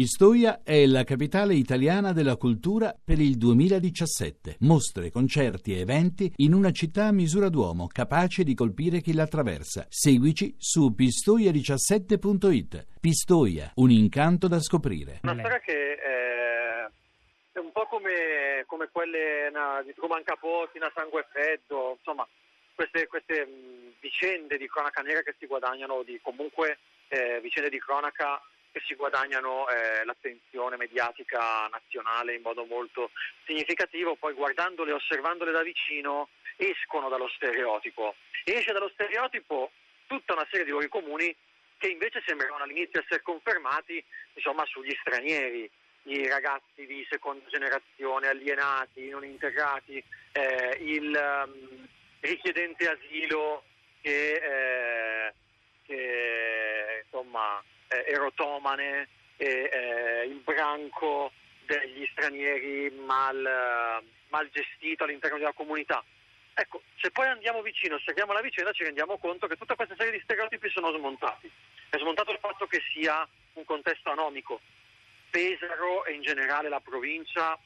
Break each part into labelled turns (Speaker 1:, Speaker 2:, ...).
Speaker 1: Pistoia è la capitale italiana della cultura per il 2017. Mostre, concerti e eventi in una città a misura d'uomo, capace di colpire chi la attraversa. Seguici su pistoia17.it. Pistoia, un incanto da scoprire.
Speaker 2: Una storia che eh, è un po' come, come quelle na, di Truman Capote, a Sangue Freddo, insomma, queste, queste mh, vicende di cronaca nera che si guadagnano, di comunque eh, vicende di cronaca che si guadagnano eh, l'attenzione mediatica nazionale in modo molto significativo, poi guardandole e osservandole da vicino escono dallo stereotipo. Esce dallo stereotipo tutta una serie di luoghi comuni che invece sembravano all'inizio essere confermati insomma, sugli stranieri, i ragazzi di seconda generazione, alienati, non integrati, eh, il um, richiedente asilo che, eh, che insomma, eh, erotomane e eh, il branco degli stranieri mal, mal gestito all'interno della comunità. Ecco, se poi andiamo vicino, osserviamo la vicenda, ci rendiamo conto che tutta questa serie di stereotipi sono smontati. È smontato il fatto che sia un contesto anomico. Pesaro e in generale la provincia,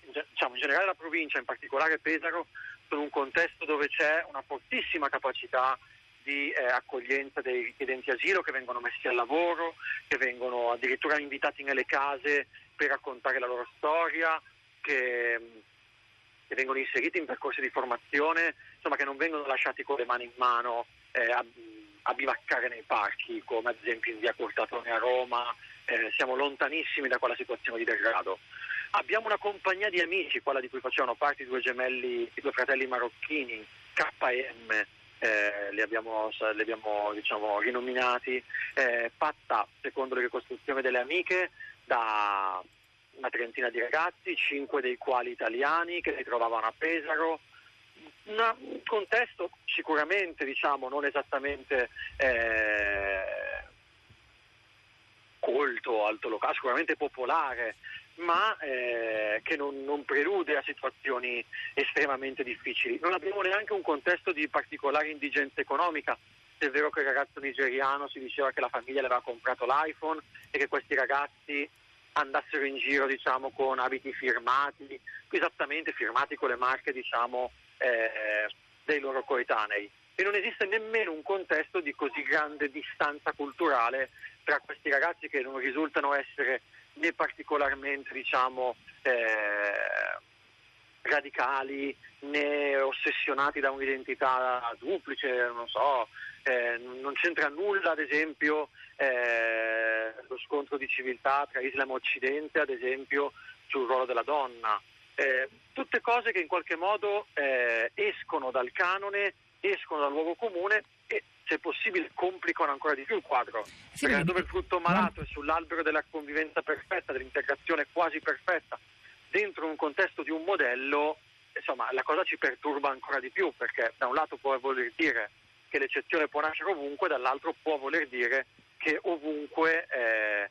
Speaker 2: diciamo in generale la provincia, in particolare Pesaro, sono un contesto dove c'è una fortissima capacità di eh, accoglienza dei richiedenti asilo che vengono messi al lavoro, che vengono addirittura invitati nelle case per raccontare la loro storia, che, che vengono inseriti in percorsi di formazione, insomma che non vengono lasciati con le mani in mano eh, a, a, bivaccare nei parchi, come ad esempio in via Cortatone a Roma. Eh, siamo lontanissimi da quella situazione di degrado. Abbiamo una compagnia di amici, quella di cui facevano parte i due gemelli, i due fratelli marocchini, KM, eh, li abbiamo, li abbiamo diciamo, rinominati, eh, fatta secondo le ricostruzioni delle amiche da una trentina di ragazzi, cinque dei quali italiani che si trovavano a Pesaro. Un contesto sicuramente diciamo, non esattamente eh, colto, alto locale, sicuramente popolare, ma eh, che non, non, prelude a situazioni estremamente difficili. Non abbiamo neanche un contesto di particolare indigenza economica. È vero che il ragazzo nigeriano si diceva che la famiglia le aveva comprato l'iPhone e che questi ragazzi andassero in giro diciamo, con abiti firmati, esattamente firmati con le marche diciamo, eh, dei loro coetanei. E non esiste nemmeno un contesto di così grande distanza culturale tra questi ragazzi che non risultano essere né particolarmente diciamo, eh, radicali né ossessionati da un'identità duplice, non so, eh, non c'entra nulla ad esempio eh, lo scontro di civiltà tra Islam e Occidente, ad esempio sul ruolo della donna. Eh, tutte cose che in qualche modo eh, escono dal canone, escono dal luogo comune e se possibile complicano ancora di più il quadro. Sì, perché dove il frutto malato è sull'albero della convivenza perfetta, dell'integrazione quasi perfetta, dentro un contesto di un modello, insomma, la cosa ci perturba ancora di più, perché da un lato può voler dire che l'eccezione può nascere ovunque, dall'altro può voler dire che ovunque eh,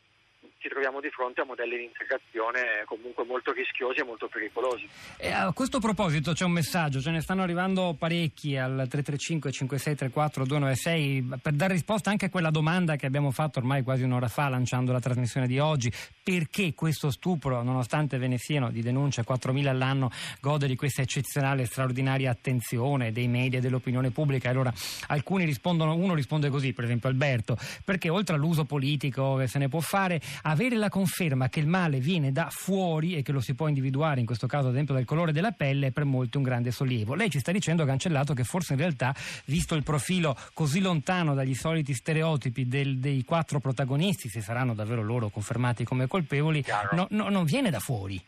Speaker 2: ci troviamo di fronte a modelli di integrazione comunque molto rischiosi e molto pericolosi.
Speaker 3: E a questo proposito c'è un messaggio, ce ne stanno arrivando parecchi al 335 5634 296 per dare risposta anche a quella domanda che abbiamo fatto ormai quasi un'ora fa lanciando la trasmissione di oggi, perché questo stupro, nonostante veneziano di denuncia 4.000 all'anno, gode di questa eccezionale e straordinaria attenzione dei media e dell'opinione pubblica? Allora alcuni rispondono, uno risponde così, per esempio Alberto, perché oltre all'uso politico che se ne può fare, avere la conferma che il male viene da fuori e che lo si può individuare, in questo caso ad esempio dal colore della pelle, è per molti un grande sollievo. Lei ci sta dicendo, Cancellato, che forse in realtà, visto il profilo così lontano dagli soliti stereotipi del, dei quattro protagonisti, se saranno davvero loro confermati come colpevoli, no, no, non viene da fuori.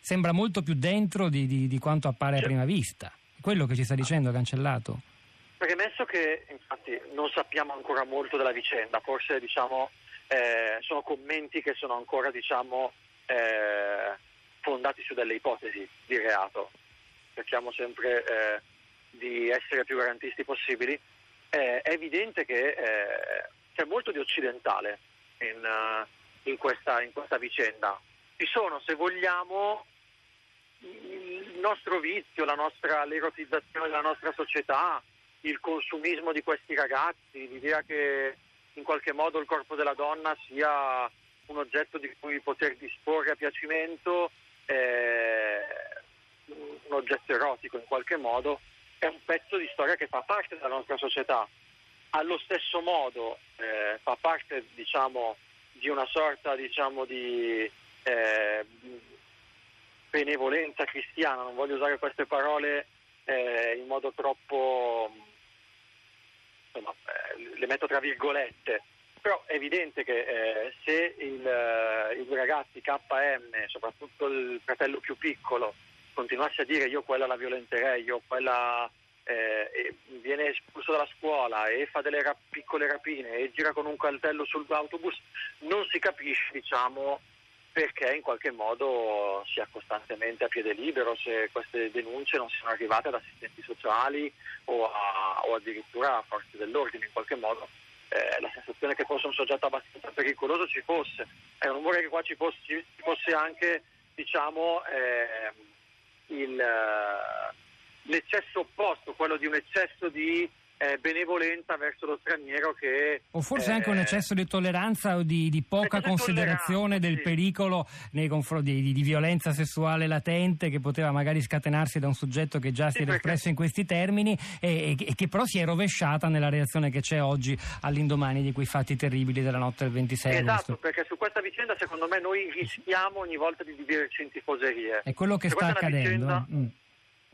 Speaker 3: Sembra molto più dentro di, di, di quanto appare a prima vista. Quello che ci sta dicendo Cancellato.
Speaker 2: Premesso che infatti non sappiamo ancora molto della vicenda, forse diciamo eh, sono commenti che sono ancora diciamo, eh, fondati su delle ipotesi di reato. Cerchiamo sempre eh, di essere più garantisti possibili. è evidente che eh, c'è molto di occidentale in, uh, in, questa, in questa vicenda. Ci sono, se vogliamo, il nostro vizio, la nostra, l'erotizzazione della nostra società, il consumismo di questi ragazzi, l'idea che in qualche modo il corpo della donna sia un oggetto di cui poter disporre a piacimento, eh, un oggetto erotico in qualche modo, è un pezzo di storia che fa parte della nostra società. Allo stesso modo eh, fa parte diciamo, di una sorta diciamo, di eh, benevolenza cristiana, non voglio usare queste parole eh, in modo troppo, insomma, eh, le metto tra virgolette, però è evidente che eh, se il, eh, i ragazzi KM, soprattutto il fratello più piccolo, continuasse a dire io quella la violenterei, io quella eh, viene espulso dalla scuola e fa delle rap- piccole rapine e gira con un coltello sull'autobus, non si capisce diciamo, perché in qualche modo sia costantemente a piede libero se queste denunce non siano arrivate ad assistenti sociali o, a, o addirittura a forze dell'ordine in qualche modo eh, la sensazione che fosse un soggetto abbastanza pericoloso ci fosse. È un rumore che qua ci fosse, ci fosse anche diciamo, eh, il, eh, l'eccesso opposto, quello di un eccesso di eh, benevolenza verso lo straniero che...
Speaker 3: O forse eh, anche un eccesso di tolleranza o di, di poca considerazione del
Speaker 2: sì.
Speaker 3: pericolo nei confronti di, di, violenza sessuale latente che poteva magari scatenarsi da un soggetto che già
Speaker 2: Sì,
Speaker 3: si era
Speaker 2: perché-
Speaker 3: espresso in questi termini e, e- che però si è rovesciata nella reazione che c'è oggi all'indomani di quei fatti terribili della notte del 26
Speaker 2: Esatto,
Speaker 3: agosto.
Speaker 2: perché su questa vicenda secondo me noi rischiamo ogni volta di dividerci in tifoserie.
Speaker 3: È quello che
Speaker 2: Se
Speaker 3: sta accadendo.
Speaker 2: vicenda-
Speaker 3: eh. Mm.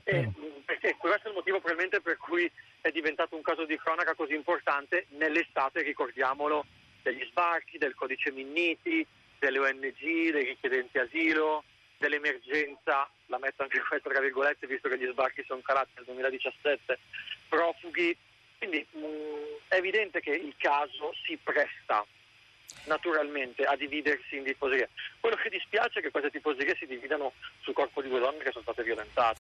Speaker 2: E, mh, perché questo è il motivo probabilmente per cui è diventato un caso di cronaca così importante nell'estate, ricordiamolo, degli sbarchi, del codice Minniti, delle ONG, dei richiedenti asilo, dell'emergenza, la metto anche questa tra virgolette visto che gli sbarchi sono calati nel 2017, profughi. Quindi mh, è evidente che il caso si presta naturalmente a dividersi in tifoserie. Quello che dispiace è che queste tifoserie si dividano sul corpo di due donne che sono state violentate.